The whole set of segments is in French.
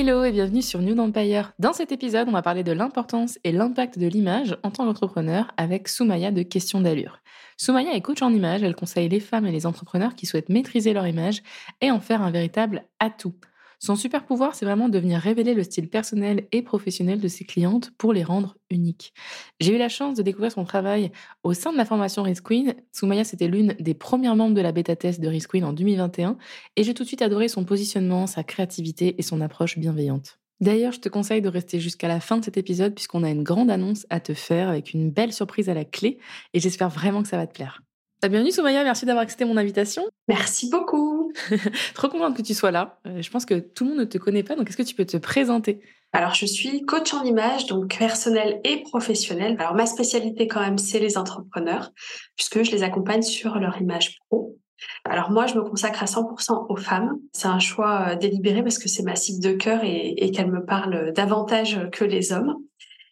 Hello et bienvenue sur New Empire. Dans cet épisode, on va parler de l'importance et l'impact de l'image en tant qu'entrepreneur avec Soumaya de Question d'allure. Soumaya est coach en image, elle conseille les femmes et les entrepreneurs qui souhaitent maîtriser leur image et en faire un véritable atout. Son super pouvoir, c'est vraiment de venir révéler le style personnel et professionnel de ses clientes pour les rendre uniques. J'ai eu la chance de découvrir son travail au sein de la formation Risk Queen. Soumaya, c'était l'une des premières membres de la bêta test de Risk Queen en 2021 et j'ai tout de suite adoré son positionnement, sa créativité et son approche bienveillante. D'ailleurs, je te conseille de rester jusqu'à la fin de cet épisode puisqu'on a une grande annonce à te faire avec une belle surprise à la clé et j'espère vraiment que ça va te plaire. Bienvenue Soumaya, merci d'avoir accepté mon invitation. Merci beaucoup. Trop contente que tu sois là. Euh, je pense que tout le monde ne te connaît pas, donc est-ce que tu peux te présenter? Alors, je suis coach en image, donc personnel et professionnel. Alors, ma spécialité quand même, c'est les entrepreneurs, puisque je les accompagne sur leur image pro. Alors moi, je me consacre à 100% aux femmes. C'est un choix euh, délibéré parce que c'est ma cible de cœur et, et qu'elles me parlent davantage que les hommes.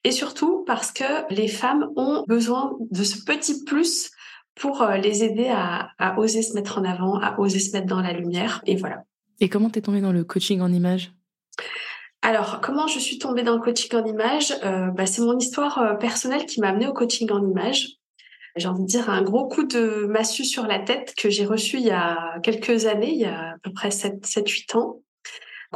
Et surtout parce que les femmes ont besoin de ce petit plus pour euh, les aider à, à, oser se mettre en avant, à oser se mettre dans la lumière. Et voilà. Et comment t'es tombée dans le coaching en image alors, comment je suis tombée dans le coaching en image euh, bah, C'est mon histoire euh, personnelle qui m'a amenée au coaching en image. J'ai envie de dire un gros coup de massue sur la tête que j'ai reçu il y a quelques années, il y a à peu près 7-8 ans.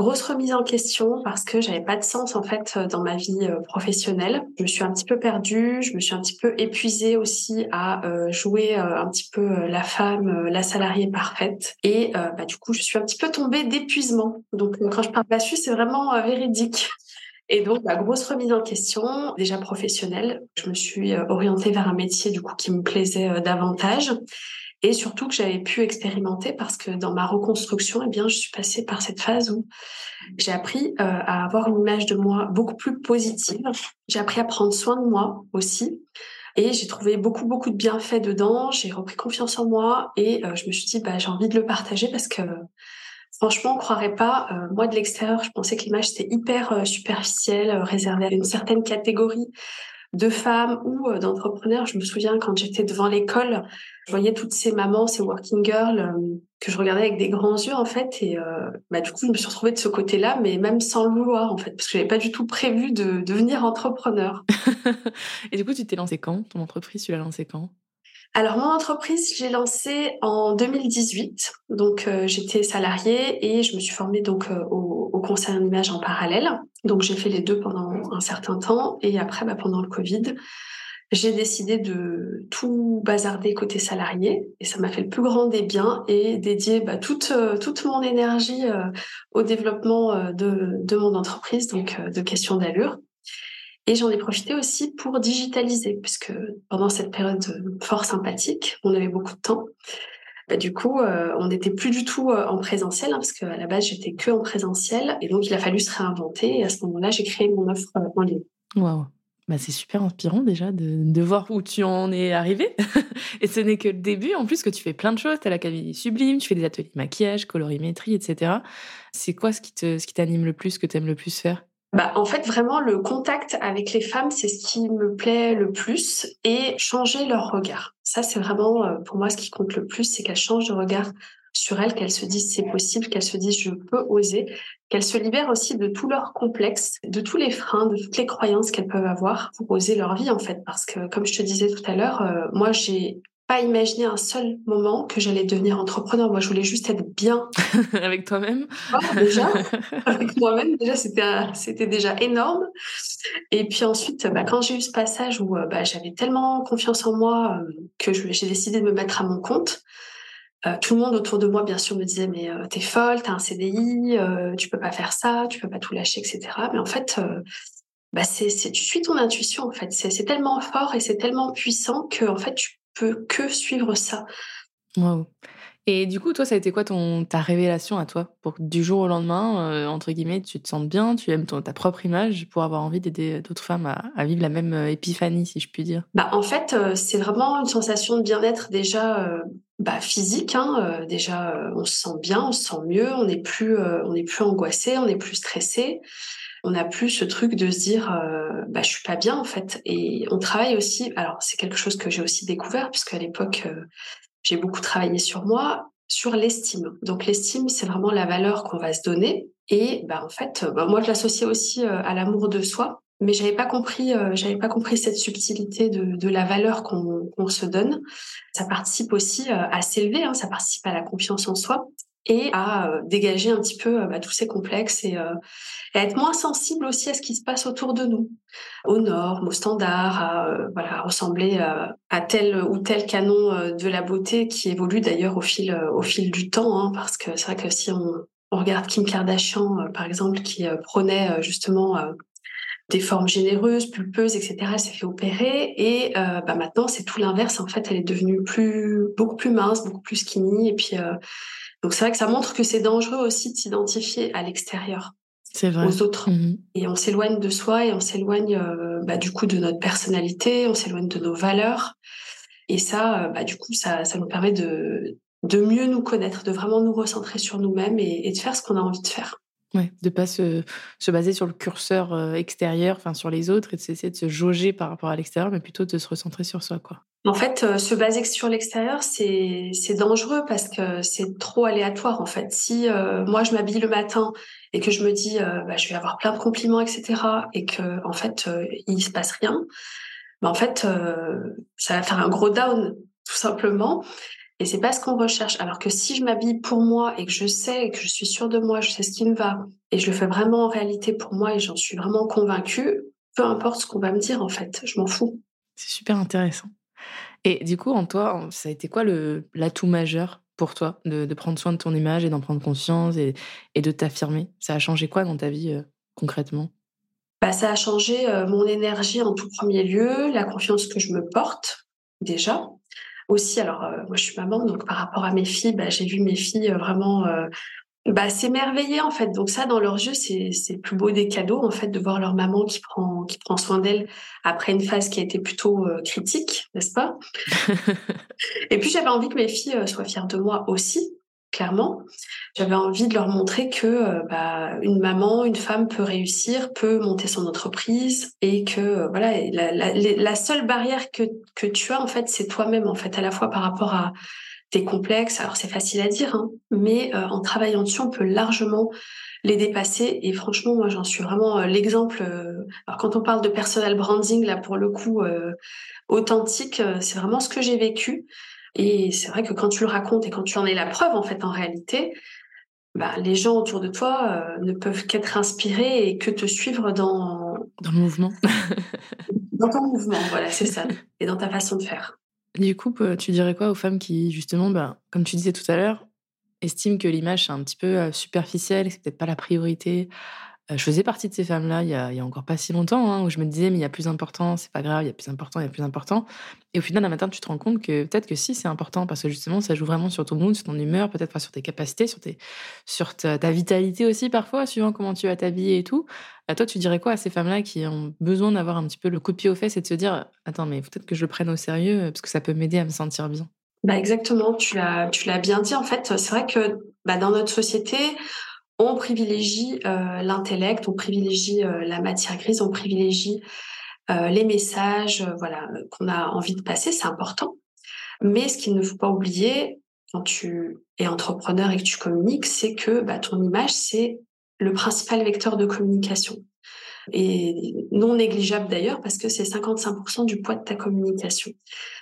Grosse remise en question parce que j'avais pas de sens en fait dans ma vie euh, professionnelle. Je me suis un petit peu perdue, je me suis un petit peu épuisée aussi à euh, jouer euh, un petit peu la femme, la salariée parfaite. Et bah, du coup, je suis un petit peu tombée d'épuisement. Donc quand je parle là-dessus, c'est vraiment véridique. Et donc, la bah, grosse remise en question, déjà professionnelle. Je me suis orientée vers un métier du coup qui me plaisait davantage et surtout que j'avais pu expérimenter parce que dans ma reconstruction, eh bien, je suis passée par cette phase où j'ai appris euh, à avoir une image de moi beaucoup plus positive. J'ai appris à prendre soin de moi aussi. Et j'ai trouvé beaucoup, beaucoup de bienfaits dedans. J'ai repris confiance en moi et euh, je me suis dit, bah, j'ai envie de le partager parce que franchement, on croirait pas. Euh, moi, de l'extérieur, je pensais que l'image, c'était hyper superficielle, réservée à une certaine catégorie de femmes ou euh, d'entrepreneurs. Je me souviens quand j'étais devant l'école, je voyais toutes ces mamans, ces working girls euh, que je regardais avec des grands yeux en fait. Et euh, bah, du coup, je me suis retrouvée de ce côté-là, mais même sans le vouloir en fait, parce que j'avais pas du tout prévu de devenir entrepreneur. et du coup, tu t'es lancée quand? Ton entreprise, tu l'as lancée quand? Alors mon entreprise, j'ai lancé en 2018. Donc j'étais salariée et je me suis formée donc au, au conseil en image en parallèle. Donc j'ai fait les deux pendant un certain temps et après bah, pendant le Covid, j'ai décidé de tout bazarder côté salarié et ça m'a fait le plus grand des biens et dédier bah, toute toute mon énergie au développement de, de mon entreprise donc de questions d'allure. Et j'en ai profité aussi pour digitaliser, puisque pendant cette période fort sympathique, on avait beaucoup de temps. Bah, du coup, euh, on n'était plus du tout euh, en présentiel, hein, parce qu'à la base, j'étais que en présentiel. Et donc, il a fallu se réinventer. Et à ce moment-là, j'ai créé mon offre euh, en ligne. Waouh! Bah, c'est super inspirant déjà de, voir où tu en es arrivé. et ce n'est que le début. En plus, que tu fais plein de choses. Tu as l'Académie Sublime, tu fais des ateliers de maquillage, colorimétrie, etc. C'est quoi ce qui t'anime le plus, ce que tu aimes le plus faire? Bah, en fait, vraiment, le contact avec les femmes, c'est ce qui me plaît le plus et changer leur regard. Ça, c'est vraiment, euh, pour moi, ce qui compte le plus, c'est qu'elles changent de regard sur elles, qu'elles se disent c'est possible, qu'elles se disent je peux oser, qu'elles se libèrent aussi de tous leurs complexes, de tous les freins, de toutes les croyances qu'elles peuvent avoir pour oser leur vie en fait. Parce que comme je te disais tout à l'heure, euh, moi j'ai pas imaginé un seul moment que j'allais devenir entrepreneur. Moi, je voulais juste être bien. avec toi-même Déjà, avec moi-même, déjà, c'était, déjà énorme. Et puis ensuite, bah, quand j'ai eu ce passage où euh, bah, j'avais tellement confiance en moi euh, que j'ai décidé de me mettre à mon compte, euh, tout le monde autour de moi, bien sûr, me disait mais t'es folle, t'as un CDI, tu peux pas faire ça, tu peux pas tout lâcher, etc. Mais en fait, bah c'est, tu suis ton intuition en fait. C'est, c'est tellement fort et c'est tellement puissant que en fait tu peux que suivre ça. Wow. Et du coup, toi, ça a été quoi ton, ta révélation à toi Pour que du jour au lendemain, euh, entre guillemets, tu te sentes bien, tu aimes ton, ta propre image pour avoir envie d'aider d'autres femmes à, vivre la même euh, épiphanie, si je puis dire? Bah, En fait, euh, c'est vraiment une sensation de bien-être déjà bah, physique. Hein, déjà, on se sent bien, on se sent mieux, on n'est plus, on n'est plus angoissé, on n'est plus stressé. On n'a plus ce truc de se dire, bah, je suis pas bien en fait. Et on travaille aussi. Alors, c'est quelque chose que j'ai aussi découvert puisque à l'époque j'ai beaucoup travaillé sur moi, sur l'estime. Donc l'estime, c'est vraiment la valeur qu'on va se donner. Et bah, en fait, bah, moi, je l'associais aussi euh, à l'amour de soi, mais j'avais pas compris, euh, j'avais pas compris cette subtilité de, la valeur qu'on se donne. Ça participe aussi euh, à s'élever, hein, ça participe à la confiance en soi et à euh, dégager un petit peu euh, bah, tous ces complexes euh, et, à être moins sensible aussi à ce qui se passe autour de nous, aux normes, aux standards, à voilà, ressembler à tel ou tel canon de la beauté qui évolue d'ailleurs au fil, au fil du temps, hein, parce que c'est vrai que si on, regarde Kim Kardashian, par exemple, qui prenait justement des formes généreuses, pulpeuses, etc. Elle s'est fait opérer et bah maintenant c'est tout l'inverse. En fait, elle est devenue plus, beaucoup plus mince, beaucoup plus skinny et puis donc c'est vrai que ça montre que c'est dangereux aussi de s'identifier à l'extérieur. aux autres. Mmh et on s'éloigne de soi et on s'éloigne euh, bah, du coup de notre personnalité, on s'éloigne de nos valeurs. Et ça, euh, bah, du coup, ça, ça nous permet de, de mieux nous connaître, de vraiment nous recentrer sur nous-mêmes et, et de faire ce qu'on a envie de faire. Ouais, de pas se, se, baser sur le curseur euh, extérieur, enfin sur les autres, et de s'essayer de se jauger par rapport à l'extérieur, mais plutôt de se recentrer sur soi, quoi. En fait, euh, se baser sur l'extérieur, c'est dangereux parce que c'est trop aléatoire. En fait, si euh, moi je m'habille le matin et que je me dis bah, je vais avoir plein de compliments, etc., et que en fait il se passe rien, bah, en fait ça va faire un gros down tout simplement. Et c'est pas ce qu'on recherche. Alors que si je m'habille pour moi et que je sais et que je suis sûre de moi, je sais ce qui me va et je le fais vraiment en réalité pour moi et j'en suis vraiment convaincue, peu importe ce qu'on va me dire en fait, je m'en fous. C'est super intéressant. Et du coup, en toi, ça a été quoi l'atout majeur pour toi de, prendre soin de ton image et d'en prendre conscience et, de t'affirmer? Ça a changé quoi dans ta vie euh, concrètement? Bah, Ça a changé euh, mon énergie en tout premier lieu, la confiance que je me porte déjà aussi, alors euh, moi je suis maman, donc par rapport à mes filles, bah, j'ai vu mes filles euh, vraiment euh, bah, s'émerveiller en fait. Donc ça, dans leurs yeux, c'est le plus beau des cadeaux en fait de voir leur maman qui prend qui prend soin d'elle après une phase qui a été plutôt critique, n'est-ce pas? Et puis j'avais envie que mes filles soient fières de moi aussi clairement. J'avais envie de leur montrer que euh, bah, une maman, une femme peut réussir, peut monter son entreprise et que euh, voilà, la, seule barrière que, que tu as en fait, c'est toi-même en fait, à la fois par rapport à tes complexes. Alors c'est facile à dire, hein, mais euh, en travaillant dessus, on peut largement les dépasser. Et franchement, moi, j'en suis vraiment l'exemple. alors quand on parle de personal branding, là pour le coup, authentique, c'est vraiment ce que j'ai vécu. Et c'est vrai que quand tu le racontes et quand tu en es la preuve, en fait, en réalité, bah, les gens autour de toi euh, ne peuvent qu'être inspirés et que te suivre dans... Dans le mouvement. dans ton mouvement, voilà, c'est ça. Et dans ta façon de faire. Du coup, euh, tu dirais quoi aux femmes qui, justement, bah, comme tu disais tout à l'heure, estiment que l'image, c'est un petit peu euh, superficiel, que c'est peut-être pas la priorité, je faisais partie de ces femmes-là il, y a, encore pas si longtemps, hein, où je me disais, mais il y a plus important, c'est pas grave, il y a plus important, il y a plus important. Et au final, un matin, tu te rends compte que peut-être que si, c'est important, parce que justement, ça joue vraiment sur ton mood, sur ton humeur, peut-être pas sur tes capacités, sur, ta, vitalité aussi, parfois, suivant comment tu vas t'habiller et tout. À toi, tu dirais quoi à ces femmes-là qui ont besoin d'avoir un petit peu le coup de pied aux fesses et de se dire, attends, mais peut-être que je le prenne au sérieux, parce que ça peut m'aider à me sentir bien bah exactement, tu l'as, tu l'as bien dit. En fait, c'est vrai que bah, dans notre société, on privilégie euh, l'intellect, on privilégie euh, la matière grise, on privilégie euh, les messages voilà, qu'on a envie de passer, c'est important. Mais ce qu'il ne faut pas oublier quand tu es entrepreneur et que tu communiques, c'est que bah, ton image, c'est le principal vecteur de communication. Et non négligeable d'ailleurs parce que c'est 55% du poids de ta communication.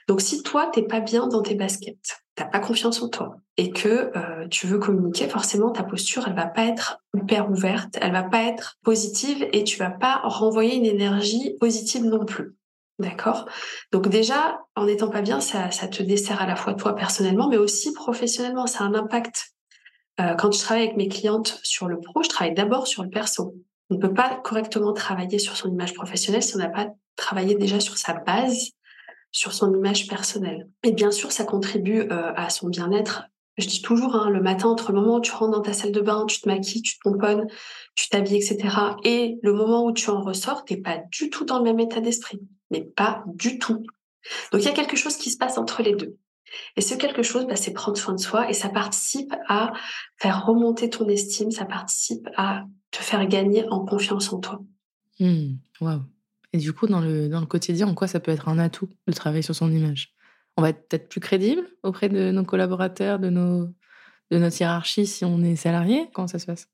Donc si toi, t'es pas bien dans tes baskets, t'as pas confiance en toi et que euh, tu veux communiquer, forcément ta posture elle va pas être hyper ouverte, elle va pas être positive et tu vas pas renvoyer une énergie positive non plus. D'accord? Donc déjà, en n'étant pas bien, ça, ça te dessert à la fois toi personnellement, mais aussi professionnellement. Ça a un impact. Euh, quand je travaille avec mes clientes sur le pro, je travaille d'abord sur le perso. On ne peut pas correctement travailler sur son image professionnelle si on n'a pas travaillé déjà sur sa base sur son image personnelle. Et bien sûr, ça contribue euh, à son bien-être Je dis toujours, hein, le matin, entre le moment où tu rentres dans ta salle de bain, tu te maquilles, tu te pomponnes, tu t'habilles, etc., et le moment où tu en ressors, t'es pas du tout dans le même état d'esprit. Mais pas du tout. Donc il y a quelque chose qui se passe entre les deux. Et ce quelque chose, bah, c'est prendre soin de soi et ça participe à faire remonter ton estime, ça participe à te faire gagner en confiance en toi. Mmh, Et du coup, dans le, dans le quotidien, en quoi ça peut être un atout de travailler sur son image? On va être peut-être plus crédible auprès de nos collaborateurs, de, nos, de notre hiérarchie si on est salarié? Comment ça se passe?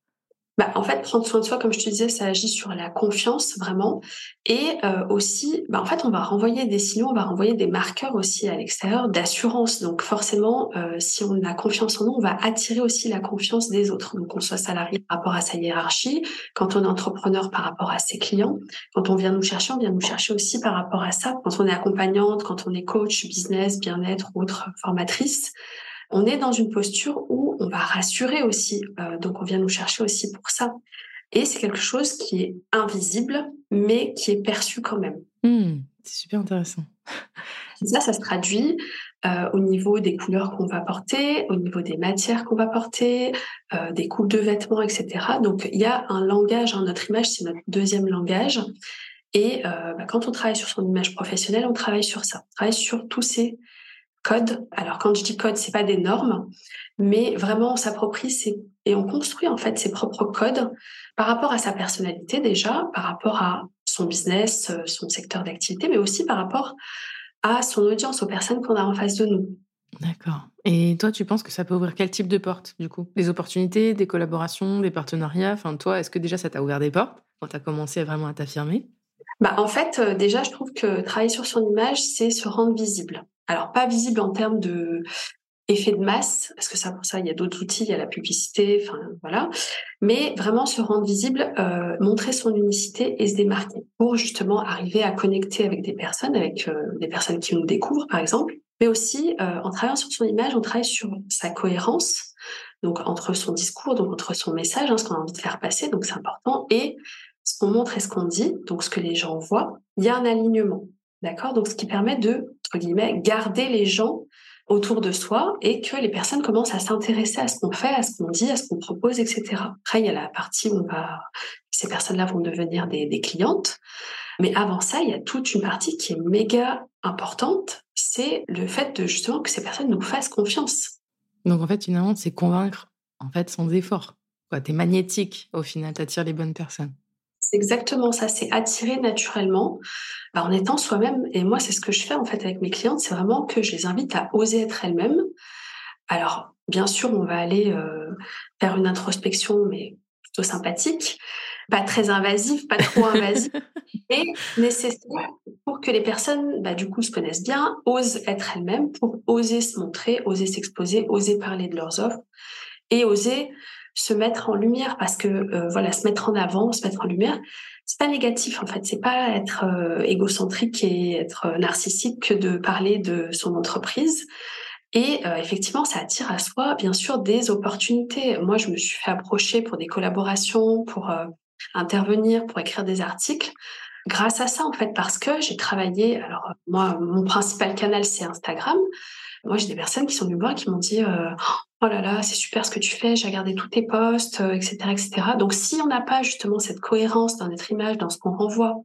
Bah, en fait, prendre soin de soi, comme je te disais, ça agit sur la confiance vraiment. Et euh, aussi, bah, en fait, on va renvoyer des signaux, on va renvoyer des marqueurs aussi à l'extérieur d'assurance. Donc forcément, euh, si on a confiance en nous, on va attirer aussi la confiance des autres. Donc qu'on soit salarié par rapport à sa hiérarchie, quand on est entrepreneur par rapport à ses clients, quand on vient nous chercher, on vient nous chercher aussi par rapport à ça. Quand on est accompagnante, quand on est coach, business, bien-être ou autre formatrice, on est dans une posture où on va rassurer aussi. Euh, donc, on vient nous chercher aussi pour ça. Et c'est quelque chose qui est invisible, mais qui est perçu quand même. Mmh, c'est super intéressant. ça, ça se traduit euh, au niveau des couleurs qu'on va porter, au niveau des matières qu'on va porter, euh, des coupes de vêtements, etc. Donc, il y a un langage, hein, notre image, c'est notre deuxième langage. Et bah, quand on travaille sur son image professionnelle, on travaille sur ça. On travaille sur tous ces code. Alors quand je dis code, c'est pas des normes, mais vraiment on s'approprie et on construit en fait ses propres codes par rapport à sa personnalité déjà, par rapport à son business, euh, son secteur d'activité, mais aussi par rapport à son audience, aux personnes qu'on a en face de nous. D'accord. Et toi, tu penses que ça peut ouvrir quel type de porte, du coup? Des opportunités, des collaborations, des partenariats? Enfin, toi, est-ce que déjà ça t'a ouvert des portes quand tu as commencé vraiment à t'affirmer? Bah, En fait, euh, déjà, je trouve que travailler sur son image, c'est se rendre visible. Alors, pas visible en termes de effet de masse, parce que ça, pour ça, il y a d'autres outils, il y a la publicité, enfin voilà. Mais vraiment se rendre visible, euh, montrer son unicité et se démarquer pour justement arriver à connecter avec des personnes, avec euh, des personnes qui nous découvrent, par exemple. Mais aussi, en travaillant sur son image, on travaille sur sa cohérence, donc entre son discours, donc entre son message, hein, ce qu'on a envie de faire passer, donc c'est important, et ce qu'on montre et ce qu'on dit, donc ce que les gens voient. Il y a un alignement. D'accord? Donc, ce qui permet de, entre guillemets, garder les gens autour de soi et que les personnes commencent à s'intéresser à ce qu'on fait, à ce qu'on dit, à ce qu'on propose, etc. Après, il y a la partie où ces personnes-là vont devenir des, des clientes. Mais avant ça, il y a toute une partie qui est méga importante, c'est le fait de justement que ces personnes nous fassent confiance. Donc en fait, finalement, c'est convaincre en fait sans effort. Tu es magnétique au final, tu attires les bonnes personnes. C'est exactement ça, c'est attirer naturellement bah, en étant soi-même. Et moi, c'est ce que je fais en fait avec mes clientes, c'est vraiment que je les invite à oser être elles-mêmes. Alors, bien sûr, on va aller euh, faire une introspection, mais plutôt sympathique, pas très invasive, pas trop invasive, et nécessaire pour que les personnes, bah, du coup, se connaissent bien, osent être elles-mêmes, pour oser se montrer, oser s'exposer, oser parler de leurs offres et oser se mettre en lumière parce que euh, voilà, se mettre en avant, se mettre en lumière, c'est pas négatif en fait. C'est pas être euh, égocentrique et être euh, narcissique que de parler de son entreprise. Et effectivement, ça attire à soi, bien sûr, des opportunités. Moi, je me suis fait approcher pour des collaborations, pour intervenir, pour écrire des articles grâce à ça en fait parce que j'ai travaillé alors moi mon principal canal c'est Instagram moi j'ai des personnes qui sont venues voir qui m'ont dit oh là là, c'est super ce que tu fais, j'ai regardé tous tes posts, etc., euh, etc. Donc, si on n'a pas justement cette cohérence dans notre image, dans ce qu'on renvoie,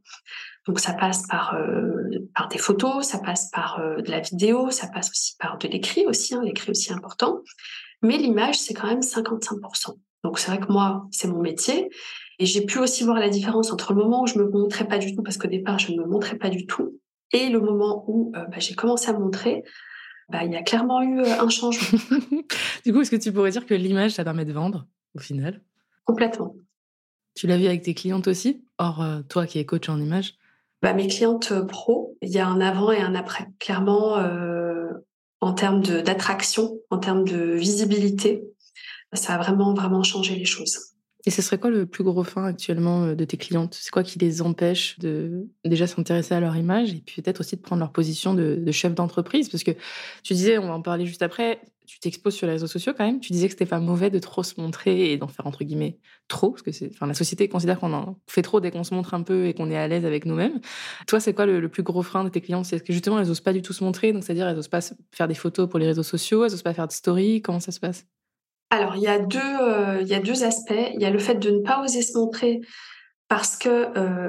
donc ça passe par euh, par des photos, ça passe par euh, de la vidéo, ça passe aussi par de l'écrit aussi, hein, l'écrit aussi important. Mais l'image, c'est quand même 55%. Donc c'est vrai que moi, c'est mon métier. Et j'ai pu aussi voir la différence entre le moment où je me montrais pas du tout, parce qu'au départ, je ne me montrais pas du tout, et le moment où bah, j'ai commencé à montrer. Bah, il y a clairement eu euh, un changement. du coup, est-ce que tu pourrais dire que l'image, ça permet de vendre au final? Complètement. Tu l'as vu avec tes clientes aussi? Or, euh, toi qui es coach en image? Bah, Mes clientes euh, pro, il y a un avant et un après. Clairement, en termes d'attraction, en termes de visibilité, ça a vraiment, vraiment changé les choses. Et ce serait quoi le plus gros frein actuellement euh, de tes clientes? C'est quoi qui les empêche de déjà s'intéresser à leur image et puis peut-être aussi de prendre leur position de, chef d'entreprise? Parce que tu disais, on va en parler juste après, tu t'exposes sur les réseaux sociaux quand même. Tu disais que c'était pas mauvais de trop se montrer et d'en faire entre guillemets trop, parce que c'est, la société considère qu'on en fait trop dès qu'on se montre un peu et qu'on est à l'aise avec nous-mêmes. Toi, c'est quoi le, plus gros frein de tes clients? C'est que justement, elles osent pas du tout se montrer, donc c'est-à-dire elles osent pas faire des photos pour les réseaux sociaux, elles osent pas faire de story. Comment ça se passe? Alors, il y a deux, euh, y a deux aspects. Il y a le fait de ne pas oser se montrer parce que euh,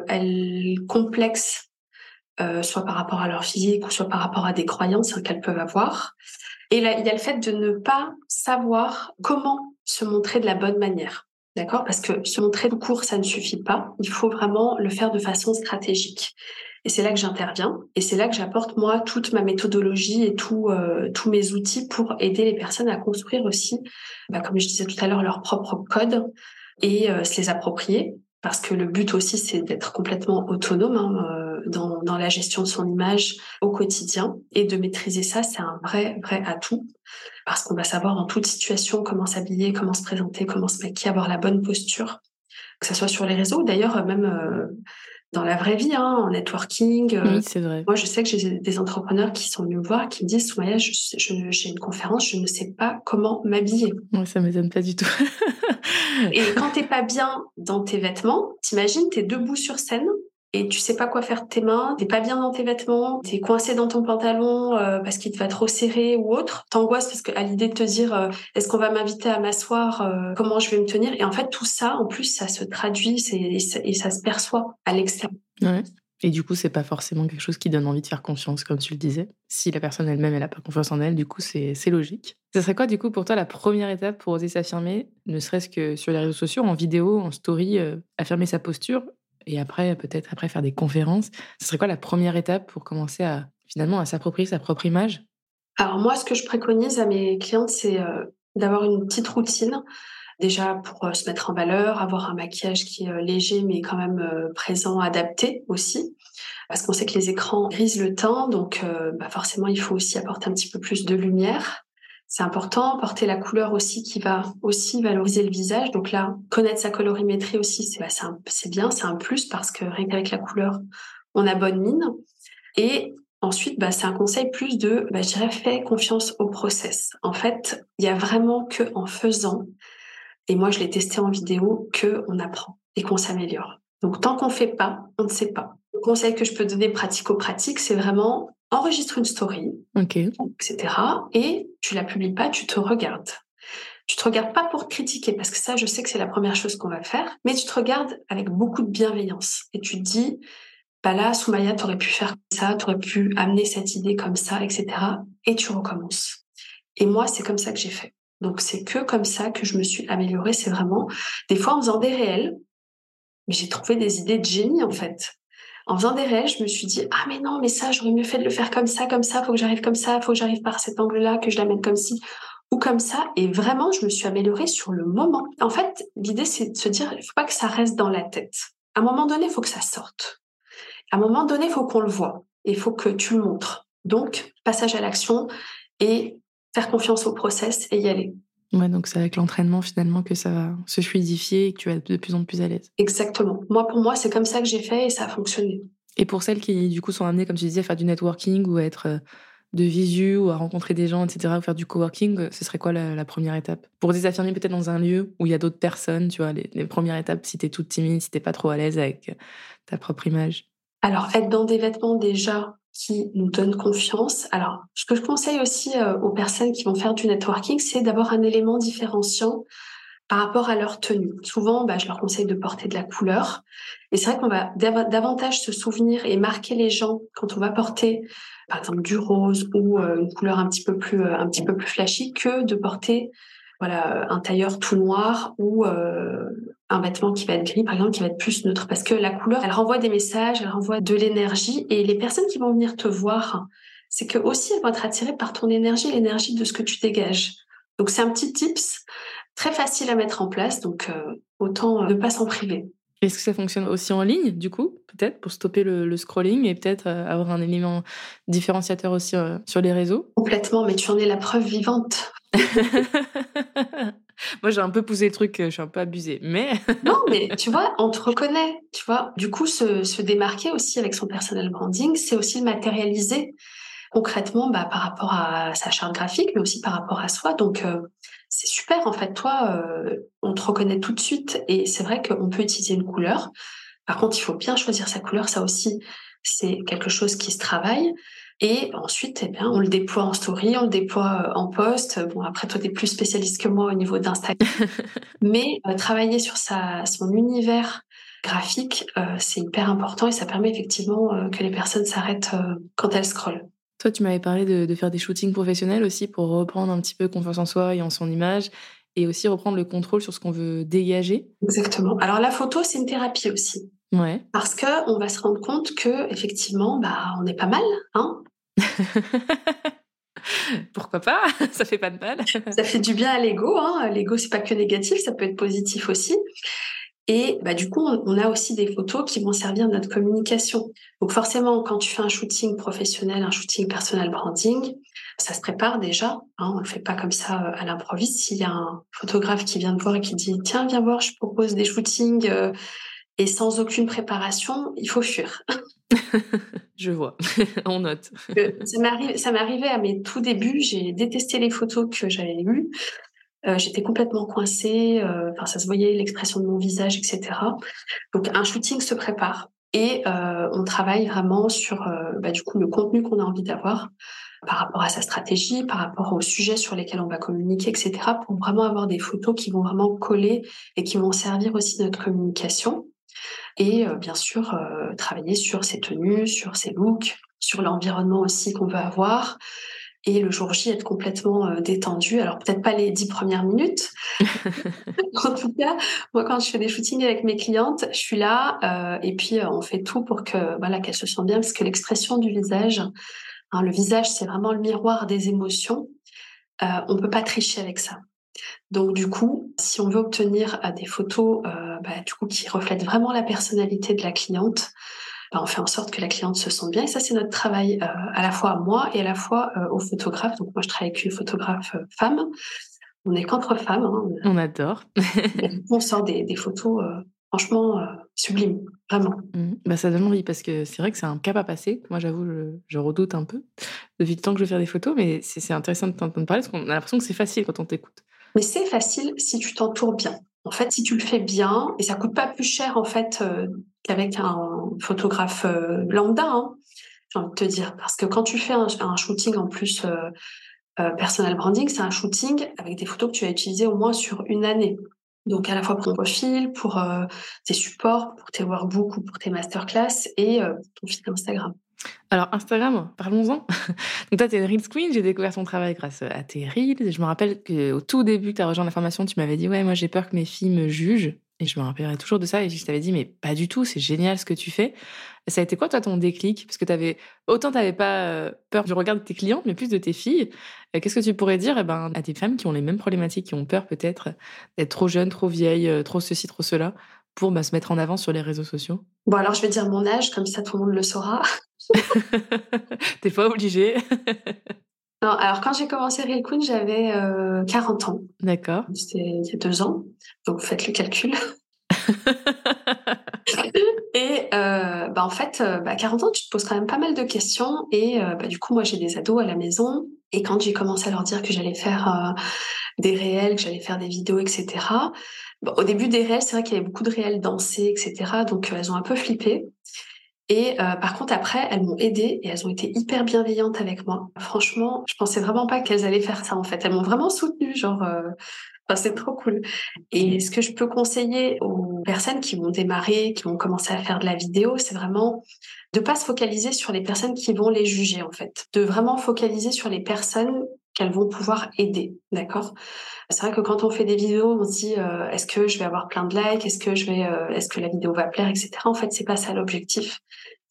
euh, soit par rapport à leur physique soit par rapport à des croyances hein, qu'elles peuvent avoir. Et là, il y a le fait de ne pas savoir comment se montrer de la bonne manière. D'accord? Parce que se montrer de court, ça ne suffit pas. Il faut vraiment le faire de façon stratégique. Et c'est là que j'interviens. Et c'est là que j'apporte, moi, toute ma méthodologie et tout, euh, tous mes outils pour aider les personnes à construire aussi, bah, comme je disais tout à l'heure, leur propre code et euh, se les approprier. Parce que le but aussi, c'est d'être complètement autonome. Hein, dans, dans, la gestion de son image au quotidien et de maîtriser ça, c'est un vrai, vrai atout parce qu'on va savoir en toute situation comment s'habiller, comment se présenter, comment se maquiller, avoir la bonne posture, que ce soit sur les réseaux, d'ailleurs même euh, dans la vraie vie, hein, en networking. Euh, oui, c'est vrai. Moi, je sais que j'ai des entrepreneurs qui sont venus me voir, qui me disent, Soumaya, j'ai une conférence, je ne sais pas comment m'habiller. Moi, ça m'étonne pas du tout. et quand t'es pas bien dans tes vêtements, t'imagines, t'es debout sur scène, et tu sais pas quoi faire de tes mains, t'es pas bien dans tes vêtements, t'es coincé dans ton pantalon euh, parce qu'il te va trop serrer ou autre, t'angoisses parce que à l'idée de te dire euh, est-ce qu'on va m'inviter à m'asseoir, euh, comment je vais me tenir? Et en fait tout ça en plus ça se traduit et, ça se perçoit à l'extérieur. Et du coup, c'est pas forcément quelque chose qui donne envie de faire confiance, comme tu le disais. Si la personne elle-même, elle a pas confiance en elle, du coup, c'est logique. Ce serait quoi, du coup, pour toi, la première étape pour oser s'affirmer, ne serait-ce que sur les réseaux sociaux, en vidéo, en story, affirmer sa posture et après, peut-être après faire des conférences. Ce serait quoi la première étape pour commencer à finalement à s'approprier sa propre image? Alors moi, ce que je préconise à mes clientes, c'est euh, d'avoir une petite routine. Déjà pour euh, se mettre en valeur, avoir un maquillage qui est euh, léger mais quand même présent, adapté aussi. Parce qu'on sait que les écrans grisent le teint, donc bah forcément il faut aussi apporter un petit peu plus de lumière. C'est important, porter la couleur aussi qui va aussi valoriser le visage. Donc là, connaître sa colorimétrie aussi, c'est bah, bien, c'est un plus parce que rien qu'avec la couleur, on a bonne mine. Et ensuite, bah, c'est un conseil plus de, bah, je dirais, fais confiance au process. En fait, il y a vraiment que en faisant, et moi je l'ai testé en vidéo, que on apprend et qu'on s'améliore. Donc tant qu'on fait pas, on ne sait pas. Le conseil que je peux donner pratico-pratique, c'est vraiment enregistre une story, etc. Et tu la publies pas, tu te regardes. Tu te regardes pas pour te critiquer, parce que ça, je sais que c'est la première chose qu'on va faire, mais tu te regardes avec beaucoup de bienveillance. Et tu te dis, bah là, Soumaya, aurais pu faire ça, tu aurais pu amener cette idée comme ça, etc. Et tu recommences. Et moi, c'est comme ça que j'ai fait. Donc, c'est que comme ça que je me suis améliorée. C'est vraiment, des fois, en faisant des réels, mais j'ai trouvé des idées de génie, en fait en faisant des réels, je me suis dit ah mais non mais ça j'aurais mieux fait de le faire comme ça comme ça faut que j'arrive comme ça faut que j'arrive par cet angle-là que je l'amène comme ci ou comme ça et vraiment je me suis améliorée sur le moment. En fait l'idée c'est de se dire il faut pas que ça reste dans la tête. À un moment donné il faut que ça sorte. À un moment donné il faut qu'on le voit et il faut que tu le montres. Donc passage à l'action et faire confiance au process et y aller. Ouais, donc c'est avec l'entraînement finalement que ça va se fluidifier et que tu vas être de plus en plus à l'aise. Exactement. Moi, pour moi, c'est comme ça que j'ai fait et ça a fonctionné. Et pour celles qui, du coup, sont amenées, comme tu disais, à faire du networking ou à être euh, de visu ou à rencontrer des gens, etc., ou faire du coworking, euh, ce serait quoi la, première étape? Pour désaffirmer peut-être dans un lieu où il y a d'autres personnes, tu vois, les, les premières étapes, si t'es toute timide, si t'es pas trop à l'aise avec ta propre image? Alors, être dans des vêtements déjà qui nous donne confiance. Alors, ce que je conseille aussi euh, aux personnes qui vont faire du networking, c'est d'avoir un élément différenciant par rapport à leur tenue. Souvent, bah, je leur conseille de porter de la couleur. Et c'est vrai qu'on va davantage se souvenir et marquer les gens quand on va porter, par exemple, du rose ou euh, une couleur un petit peu plus, euh, un petit peu plus flashy que de porter voilà, un tailleur tout noir ou un vêtement qui va être gris, par exemple, qui va être plus neutre. Parce que la couleur, elle renvoie des messages, elle renvoie de l'énergie. Et les personnes qui vont venir te voir, c'est que aussi elles vont être attirées par ton énergie, l'énergie de ce que tu dégages. Donc c'est un petit tips très facile à mettre en place. Donc euh, autant ne pas s'en priver. Est-ce que ça fonctionne aussi en ligne, du coup, peut-être, pour stopper le, scrolling et peut-être euh, avoir un élément différenciateur aussi sur les réseaux? Complètement, mais tu en es la preuve vivante. Moi, j'ai un peu poussé le truc, je suis un peu abusée, mais... non, mais tu vois, on te reconnaît, tu vois. Du coup, se, se démarquer aussi avec son personnel branding, c'est aussi le matérialiser. concrètement bah, par rapport à sa charte graphique, mais aussi par rapport à soi. Donc, c'est super, en fait, toi, on te reconnaît tout de suite et c'est vrai qu'on peut utiliser une couleur. Par contre, il faut bien choisir sa couleur. Ça aussi, c'est quelque chose qui se travaille. Et ensuite, eh bien, on le déploie en story, on le déploie euh, en post. Bon, après, toi, tu es plus spécialiste que moi au niveau d'Instagram. Mais euh, travailler sur sa, son univers graphique, euh, c'est hyper important et ça permet effectivement que les personnes s'arrêtent quand elles scrollent. Toi, tu m'avais parlé de, de, faire des shootings professionnels aussi pour reprendre un petit peu confiance en soi et en son image et aussi reprendre le contrôle sur ce qu'on veut dégager. Exactement. Alors la photo, c'est une thérapie aussi. Ouais. Parce que on va se rendre compte que effectivement, bah, on est pas mal, hein. Pourquoi pas? Ça fait pas de mal. ça fait du bien à l'ego. Hein. L'ego, c'est pas que négatif, ça peut être positif aussi. Et bah, du coup, on a aussi des photos qui vont servir notre communication. Donc forcément, quand tu fais un shooting professionnel, un shooting personal branding, ça se prépare déjà. Hein, on ne le fait pas comme ça euh, à l'improviste. S'il y a un photographe qui vient te voir et qui dit tiens, viens voir, je propose des shootings euh, et sans aucune préparation, il faut fuir. je vois, on note. ça m'est arrivé à mes tout débuts. J'ai détesté les photos que j'avais eues. Euh, j'étais complètement coincée. Enfin, ça se voyait l'expression de mon visage, etc. Donc, un shooting se prépare et on travaille vraiment sur bah, du coup le contenu qu'on a envie d'avoir par rapport à sa stratégie, par rapport aux sujets sur lesquels on va communiquer, etc., pour vraiment avoir des photos qui vont vraiment coller et qui vont servir aussi notre communication. Et euh, bien sûr, euh, travailler sur ses tenues, sur ses looks, sur l'environnement aussi qu'on veut avoir. Et le jour J, être complètement euh, détendu. Alors peut-être pas les dix premières minutes. en tout cas, moi quand je fais des shootings avec mes clientes, je suis là et puis on fait tout pour que voilà qu'elles se sentent bien, parce que l'expression du visage, Hein, le visage, c'est vraiment le miroir des émotions. On ne peut pas tricher avec ça. Donc du coup, si on veut obtenir euh, des photos euh, bah, du coup, qui reflètent vraiment la personnalité de la cliente, bah, on fait en sorte que la cliente se sente bien. Et ça, c'est notre travail à la fois à moi et à la fois aux photographes. Donc moi, je travaille avec une photographe femme. On est qu'entre femmes. Hein. On adore. on sort des, des photos franchement euh, sublime, vraiment. Mmh. Bah, ça donne envie parce que c'est vrai que c'est un cap à passer. Moi, j'avoue, je, redoute un peu depuis le temps que je veux faire des photos, mais c'est intéressant de t'entendre parler parce qu'on a l'impression que c'est facile quand on t'écoute. Mais c'est facile si tu t'entoures bien. En fait, si tu le fais bien, et ça coûte pas plus cher en fait euh, qu'avec un photographe euh, lambda, hein, j'ai envie de te dire, parce que quand tu fais un, shooting en plus personal branding, c'est un shooting avec des photos que tu as utilisées au moins sur une année. Donc à la fois pour ton profil, pour euh, tes supports, pour tes workbooks ou pour tes masterclass et euh, ton fil Instagram. Alors Instagram, parlons-en. Donc toi, tu es une Reels Queen, j'ai découvert ton travail grâce à tes Reels. Je me rappelle qu'au tout début que tu as rejoint la formation, tu m'avais dit, ouais, moi j'ai peur que mes filles me jugent. Et je me rappellerai toujours de ça. Et je t'avais dit, mais pas du tout, c'est génial ce que tu fais. Ça a été quoi, toi, ton déclic? Parce que t'avais, autant tu n'avais pas euh, peur du regard de tes clientes, mais plus de tes filles. Qu'est-ce que tu pourrais dire eh ben, à tes femmes qui ont les mêmes problématiques, qui ont peur peut-être d'être trop jeunes, trop vieilles, euh, trop ceci, trop cela, pour bah, se mettre en avant sur les réseaux sociaux? Bon, alors je vais dire mon âge, comme ça tout le monde le saura. T'es pas obligée. Non, alors quand j'ai commencé Real Queen, j'avais 40 euh, ans. D'accord. C'était il y a deux ans. Donc faites le calcul. et euh, bah en fait, euh, bah 40 ans, tu te poses quand même pas mal de questions. Et bah, du coup, moi, j'ai des ados à la maison. Et quand j'ai commencé à leur dire que j'allais faire des réels, que j'allais faire des vidéos, etc. au début des réels, c'est vrai qu'il y avait beaucoup de réels dansés, etc. Donc elles ont un peu flippé. Et euh, par contre, après, elles m'ont aidée et elles ont été hyper bienveillantes avec moi. Franchement, je pensais vraiment pas qu'elles allaient faire ça en fait. Elles m'ont vraiment soutenue, genre, euh... enfin, c'est trop cool. Et ce que je peux conseiller aux personnes qui vont démarrer, qui vont commencer à faire de la vidéo, c'est vraiment de pas se focaliser sur les personnes qui vont les juger en fait, de vraiment focaliser sur les personnes qu'elles vont pouvoir aider, d'accord? C'est vrai que quand on fait des vidéos, on se dit euh, est-ce que je vais avoir plein de likes, est-ce que je vais, euh, est-ce que la vidéo va plaire, etc. En fait, c'est pas ça l'objectif.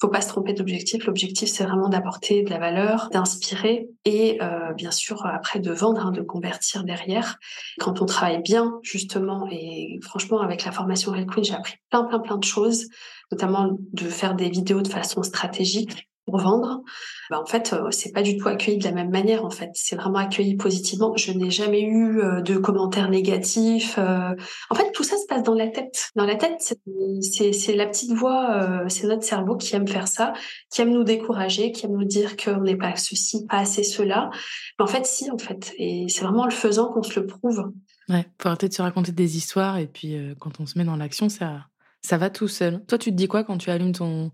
Faut pas se tromper d'objectif. L'objectif, c'est vraiment d'apporter de la valeur, d'inspirer et euh, bien sûr après de vendre, hein, de convertir derrière. Quand on travaille bien, justement, et franchement avec la formation Real Queen, j'ai appris plein, plein, plein de choses, notamment de faire des vidéos de façon stratégique vendre, bah, en fait, euh, c'est pas du tout accueilli de la même manière. En fait, c'est vraiment accueilli positivement. Je n'ai jamais eu euh, de commentaires négatifs. Euh. En fait, tout ça se passe dans la tête. Dans la tête, c'est la petite voix, c'est notre cerveau qui aime faire ça, qui aime nous décourager, qui aime nous dire qu'on n'est pas ceci, pas assez cela. Mais en fait, si, en fait. Et c'est vraiment le faisant qu'on se le prouve. Ouais, faut arrêter de se raconter des histoires et puis quand on se met dans l'action, ça, ça va tout seul. Toi, tu te dis quoi quand tu allumes ton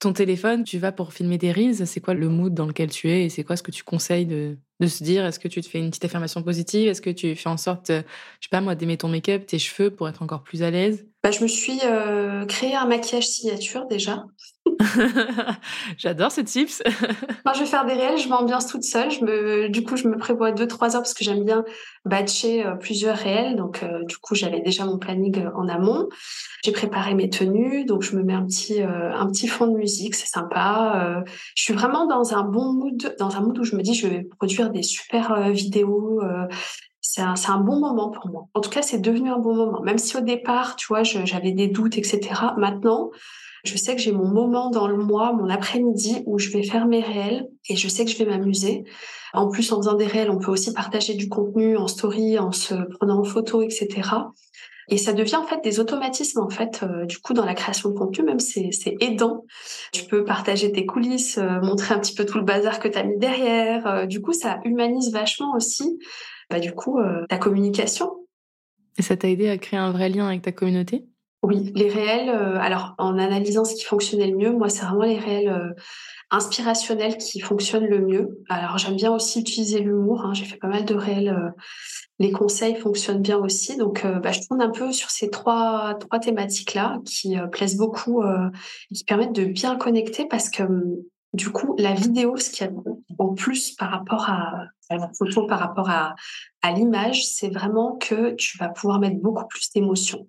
ton téléphone, tu vas pour filmer des reels, c'est quoi le mood dans lequel tu es et c'est quoi ce que tu conseilles de, se dire? Est-ce que tu te fais une petite affirmation positive? Est-ce que tu fais en sorte, euh, je sais pas moi, d'aimer ton make-up, tes cheveux pour être encore plus à l'aise? Bah, Je me suis euh, créé un maquillage signature déjà. J'adore ce tips. Quand je vais faire des réels, je m'ambiance toute seule. Je me, du coup, je me prévois deux, trois heures parce que j'aime bien batcher euh, plusieurs réels. Donc, euh, du coup, j'avais déjà mon planning euh, en amont. J'ai préparé mes tenues, donc je me mets un petit, un petit fond de musique, c'est sympa. je suis vraiment dans un bon mood, dans un mood où je me dis je vais produire des super vidéos. c'est un, un, bon moment pour moi. En tout cas, c'est devenu un bon moment. Même si au départ, tu vois, j'avais des doutes, etc. Maintenant, je sais que j'ai mon moment dans le mois, mon après-midi où je vais faire mes réels et je sais que je vais m'amuser. En plus, en faisant des réels, on peut aussi partager du contenu en story, en se prenant en photo, etc. Et ça devient en fait des automatismes en fait. Euh, du coup, dans la création de contenu, même c'est aidant. Tu peux partager tes coulisses, euh, montrer un petit peu tout le bazar que tu as mis derrière. Euh, du coup, ça humanise vachement aussi. Bah, du coup, ta communication. Et ça t'a aidé à créer un vrai lien avec ta communauté? Oui, les réels, euh, alors en analysant ce qui fonctionnait le mieux, moi c'est vraiment les réels euh, inspirationnels qui fonctionnent le mieux. Alors j'aime bien aussi utiliser l'humour, hein, j'ai fait pas mal de réels, euh, les conseils fonctionnent bien aussi. Donc bah, je tourne un peu sur ces trois, trois thématiques-là qui plaisent beaucoup et qui permettent de bien connecter parce que du coup la vidéo, ce qu'il y a en plus par rapport à, à la photo, par rapport à, à l'image, c'est vraiment que tu vas pouvoir mettre beaucoup plus d'émotions.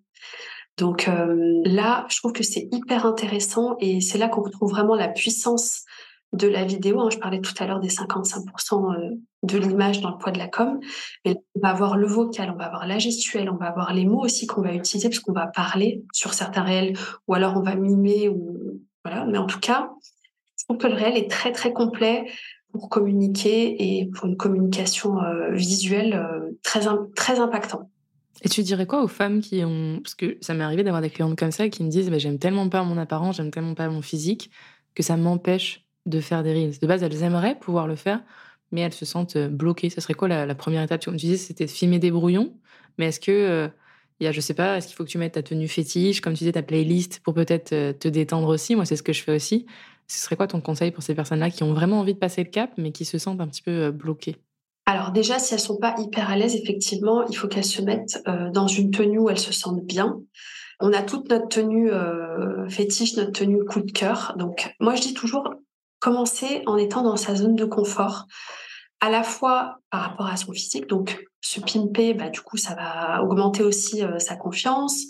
Donc euh, là, je trouve que c'est hyper intéressant et c'est là qu'on retrouve vraiment la puissance de la vidéo. Hein. Je parlais tout à l'heure des 55% euh, de l'image dans le poids de la com. Mais on va avoir le vocal, on va avoir la gestuelle, on va avoir les mots aussi qu'on va utiliser parce qu'on va parler sur certains réels ou alors on va mimer ou voilà. Mais en tout cas, je trouve que le réel est très très complet pour communiquer et pour une communication euh, visuelle très très impactant. Et tu dirais quoi aux femmes qui ont. Parce que ça m'est arrivé d'avoir des clientes comme ça qui me disent bah, J'aime tellement pas mon apparence, j'aime tellement pas mon physique, que ça m'empêche de faire des reels. De base, elles aimeraient pouvoir le faire, mais elles se sentent euh, bloquées. Ça serait quoi la, première étape? Tu disais c'était de filmer des brouillons, mais est-ce que. Euh, y a, je sais pas, est-ce qu'il faut que tu mettes ta tenue fétiche, comme tu disais, ta playlist pour peut-être euh, te détendre aussi? Moi, c'est ce que je fais aussi. Ce serait quoi ton conseil pour ces personnes-là qui ont vraiment envie de passer le cap, mais qui se sentent un petit peu bloquées? Alors déjà, si elles sont pas hyper à l'aise, effectivement, il faut qu'elles se mettent euh, dans une tenue où elles se sentent bien. On a toute notre tenue euh, fétiche, notre tenue coup de cœur. Donc moi, je dis toujours, commencer en étant dans sa zone de confort, à la fois par rapport à son physique. Donc se pimper, bah, du coup, ça va augmenter aussi euh, sa confiance.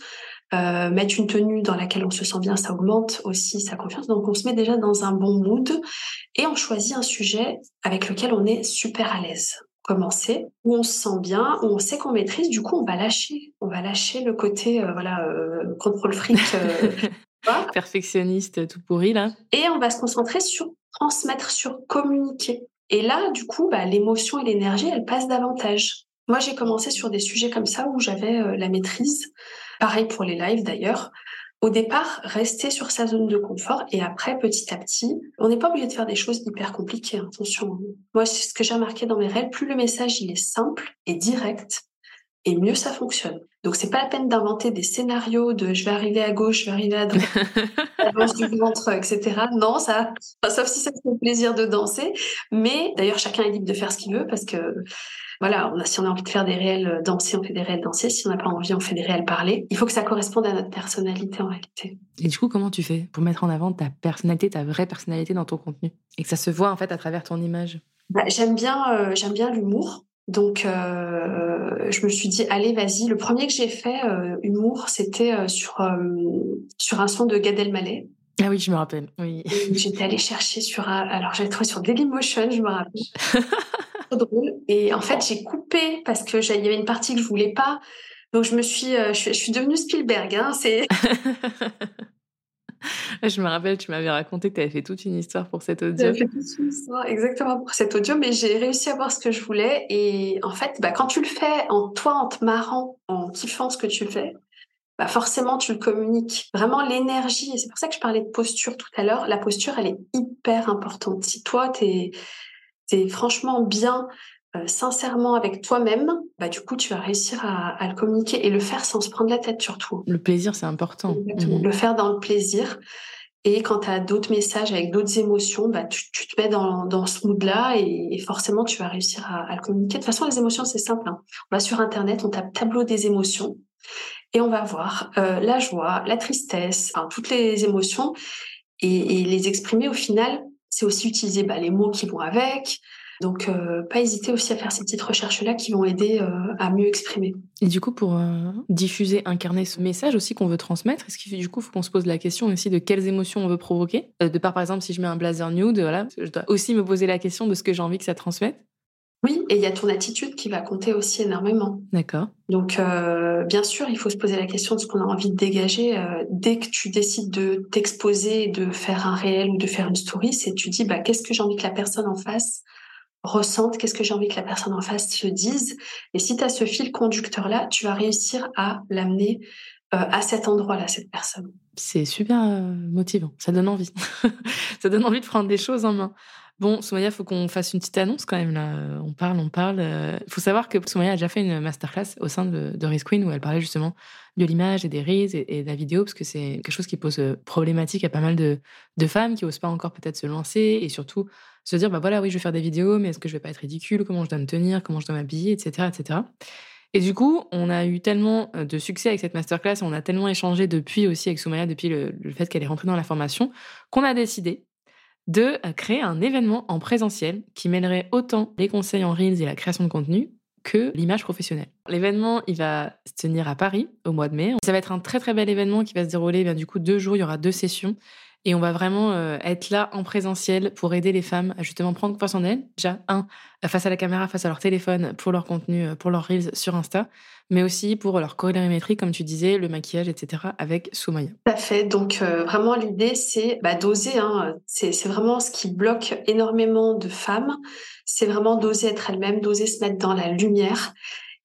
Euh, mettre une tenue dans laquelle on se sent bien, ça augmente aussi sa confiance. Donc on se met déjà dans un bon mood et on choisit un sujet avec lequel on est super à l'aise. Commencer où on se sent bien, où on sait qu'on maîtrise? Du coup, on va lâcher, on va lâcher le côté euh, voilà euh, contrôle fric. Perfectionniste tout pourri là. Et on va se concentrer sur transmettre, sur communiquer. Et là, du coup, bah, l'émotion et l'énergie, elles passent davantage. Moi, j'ai commencé sur des sujets comme ça où j'avais la maîtrise. Pareil pour les lives d'ailleurs. Au départ, rester sur sa zone de confort et après, petit à petit, on n'est pas obligé de faire des choses hyper compliquées. Hein, attention. Moi, c'est ce que j'ai remarqué dans mes règles. Plus le message il est simple et direct, et mieux ça fonctionne. Donc c'est pas la peine d'inventer des scénarios de je vais arriver à gauche, je vais arriver à droite, avance du ventre, etc. Non, ça, sauf si ça fait plaisir de danser. Mais d'ailleurs, chacun est libre de faire ce qu'il veut parce que voilà, si on a envie de faire des réels euh, dansés, on fait des réels dansés. Si on n'a pas envie, on fait des réels parlés. Il faut que ça corresponde à notre personnalité en réalité. Et du coup, comment tu fais pour mettre en avant ta personnalité, ta vraie personnalité dans ton contenu et que ça se voit en fait à travers ton image? Bah, J'aime bien, euh, j'aime bien l'humour. Donc, euh, je me suis dit, allez, vas-y. Le premier que j'ai fait, humour, c'était sur, sur un son de Gad Elmaleh. Ah oui, je me rappelle. Oui. J'étais allée chercher sur un... Alors, j'avais trouvé sur Dailymotion, je me rappelle. drôle. Et en fait, j'ai coupé parce que il y avait une partie que je voulais pas. Donc je me suis, euh, je, suis devenue Spielberg. Hein, c'est. je me rappelle, tu m'avais raconté que tu avais fait toute une histoire pour cet audio. J'avais fait toute une histoire exactement pour cet audio, mais j'ai réussi à voir ce que je voulais. Et en fait, bah, quand tu le fais en toi, en te marrant, en kiffant ce que tu fais, bah forcément tu le communiques. Vraiment l'énergie, et c'est pour ça que je parlais de posture tout à l'heure, la posture elle est hyper importante. Si toi tu es, es, franchement bien, euh, sincèrement avec toi-même, bah du coup tu vas réussir à, le communiquer et le faire sans se prendre la tête surtout. Le plaisir c'est important. Mmh. Le faire dans le plaisir. Et quand tu as d'autres messages avec d'autres émotions, bah, tu, tu, te mets dans, dans ce mood-là et, forcément, tu vas réussir à, à, le communiquer. De toute façon, les émotions, c'est simple. Hein. On va sur Internet, on tape tableau des émotions et on va voir euh, la joie, la tristesse, enfin, toutes les émotions et, et, les exprimer au final, c'est aussi utiliser bah, les mots qui vont avec. Donc, euh, pas hésiter aussi à faire ces petites recherches-là qui vont aider euh, à mieux exprimer. Et du coup, pour euh, diffuser, incarner ce message aussi qu'on veut transmettre, est-ce qu'il du coup faut qu'on se pose la question aussi de quelles émotions on veut provoquer? De part, par exemple, si je mets un blazer nude, voilà, je dois aussi me poser la question de ce que j'ai envie que ça transmette. Oui, et il y a ton attitude qui va compter aussi énormément. D'accord. Donc, euh, bien sûr, il faut se poser la question de ce qu'on a envie de dégager. Euh, dès que tu décides de t'exposer, de faire un réel ou de faire une story, c'est tu dis, bah, qu'est-ce que j'ai envie que la personne en face ressente, qu'est-ce que j'ai envie que la personne en face se dise. Et si tu as ce fil conducteur-là, tu vas réussir à l'amener euh, à cet endroit-là, cette personne. C'est super motivant, ça donne envie. ça donne envie de prendre des choses en main. Bon, Soumaya, il faut qu'on fasse une petite annonce quand même. Là. On parle, on parle. Il euh, faut savoir que Soumaya a déjà fait une masterclass au sein de, de Queen où elle parlait justement de l'image et des reels et, de la vidéo, parce que c'est quelque chose qui pose euh, problématique à pas mal de, femmes qui n'osent pas encore peut-être se lancer et surtout se dire bah voilà, oui, je vais faire des vidéos, mais est-ce que je vais pas être ridicule? Comment je dois me tenir? Comment je dois m'habiller? Etc. etc. Et du coup, on a eu tellement euh, de succès avec cette masterclass, on a tellement échangé depuis aussi avec Soumaya, depuis le fait qu'elle est rentrée dans la formation, qu'on a décidé de euh, créer un événement en présentiel qui mêlerait autant les conseils en Reels et la création de contenu que l'image professionnelle. L'événement, il va se tenir à Paris au mois de mai. Ça va être un très très bel événement qui va se dérouler eh bien, du coup deux jours, il y aura deux sessions. Et on va vraiment euh, être là en présentiel pour aider les femmes à justement prendre confiance en elles. Déjà, un, face à la caméra, face à leur téléphone, pour leur contenu, euh, pour leurs reels sur Insta, mais aussi pour leur colorimétrie, comme tu disais, le maquillage, etc., avec Soumaya. Tout à fait. Donc, euh, vraiment, l'idée, c'est bah, d'oser. Hein. C'est vraiment ce qui bloque énormément de femmes. C'est vraiment d'oser être elles-mêmes, d'oser se mettre dans la lumière.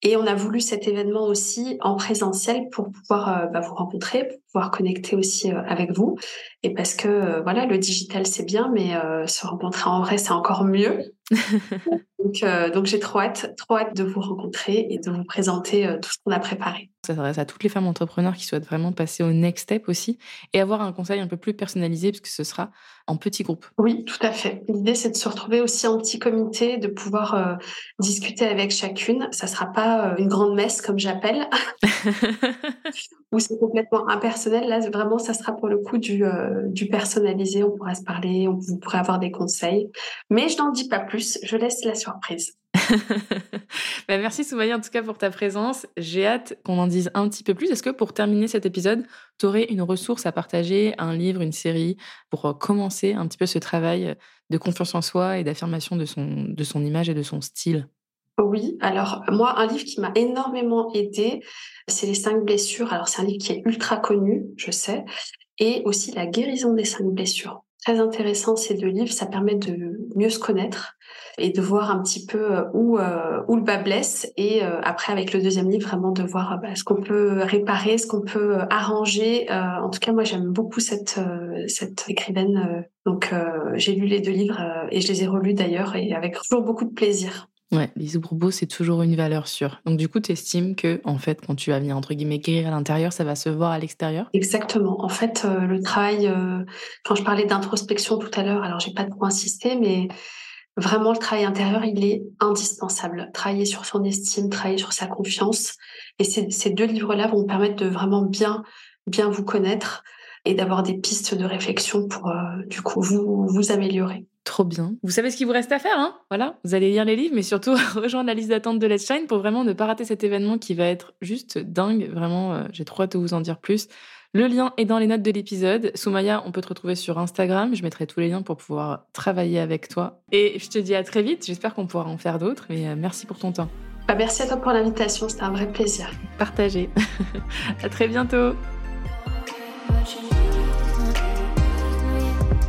Et on a voulu cet événement aussi en présentiel pour pouvoir euh, bah, vous rencontrer, pour pouvoir connecter aussi euh, avec vous. Et parce que euh, voilà, le digital c'est bien, mais se rencontrer en vrai c'est encore mieux. donc, donc j'ai trop hâte, trop hâte de vous rencontrer et de vous présenter tout ce qu'on a préparé. Ça s'adresse à toutes les femmes entrepreneurs qui souhaitent vraiment passer au next step aussi et avoir un conseil un peu plus personnalisé puisque ce sera en petit groupe. Oui, tout à fait. L'idée, c'est de se retrouver aussi en petit comité, de pouvoir euh, discuter avec chacune. Ça sera pas euh, une grande messe comme j'appelle, où c'est complètement impersonnel. Là, vraiment, ça sera pour le coup du, euh, du personnalisé. On pourra se parler, on, vous pourrez avoir des conseils. Mais je n'en dis pas plus. Je laisse la surprise. Bah, merci Soumaya en tout cas pour ta présence. J'ai hâte qu'on en dise un petit peu plus. Est-ce que pour terminer cet épisode, tu aurais une ressource à partager, un livre, une série, pour euh, commencer un petit peu ce travail de confiance en soi et d'affirmation de son, de son image et de son style? Oui, alors moi, un livre qui m'a énormément aidé, c'est Les cinq blessures. Alors c'est un livre qui est ultra connu, je sais, et aussi La guérison des cinq blessures très intéressant ces deux livres. Ça permet de mieux se connaître et de voir un petit peu euh, où, euh, où le bas blesse. Et euh, après, avec le deuxième livre, vraiment de voir bah, ce qu'on peut réparer, ce qu'on peut arranger. en tout cas, moi, j'aime beaucoup cette, cette écrivaine. donc, j'ai lu les deux livres et je les ai relus d'ailleurs et avec toujours beaucoup de plaisir. Ouais, les beaux, c'est toujours une valeur sûre. Donc, du coup, tu estimes que, en fait, quand tu vas venir, entre guillemets, guérir à l'intérieur, ça va se voir à l'extérieur? Exactement. En fait, euh, le travail, euh, quand je parlais d'introspection tout à l'heure, alors j'ai pas trop insisté, mais vraiment, le travail intérieur, il est indispensable. Travailler sur son estime, travailler sur sa confiance. Et ces, deux livres-là vont permettre de vraiment bien, bien vous connaître et d'avoir des pistes de réflexion pour, euh, du coup, vous, vous améliorer. Trop bien. Vous savez ce qu'il vous reste à faire, hein? Voilà, vous allez lire les livres, mais surtout rejoindre la liste d'attente de Let's Shine pour vraiment ne pas rater cet événement qui va être juste dingue. Vraiment, euh, j'ai trop hâte de vous en dire plus. Le lien est dans les notes de l'épisode. Soumaya, on peut te retrouver sur Instagram. Je mettrai tous les liens pour pouvoir travailler avec toi. Et je te dis à très vite. J'espère qu'on pourra en faire d'autres. Mais euh, merci pour ton temps. Bah, merci à toi pour l'invitation. C'était un vrai plaisir. Partagez. à très bientôt.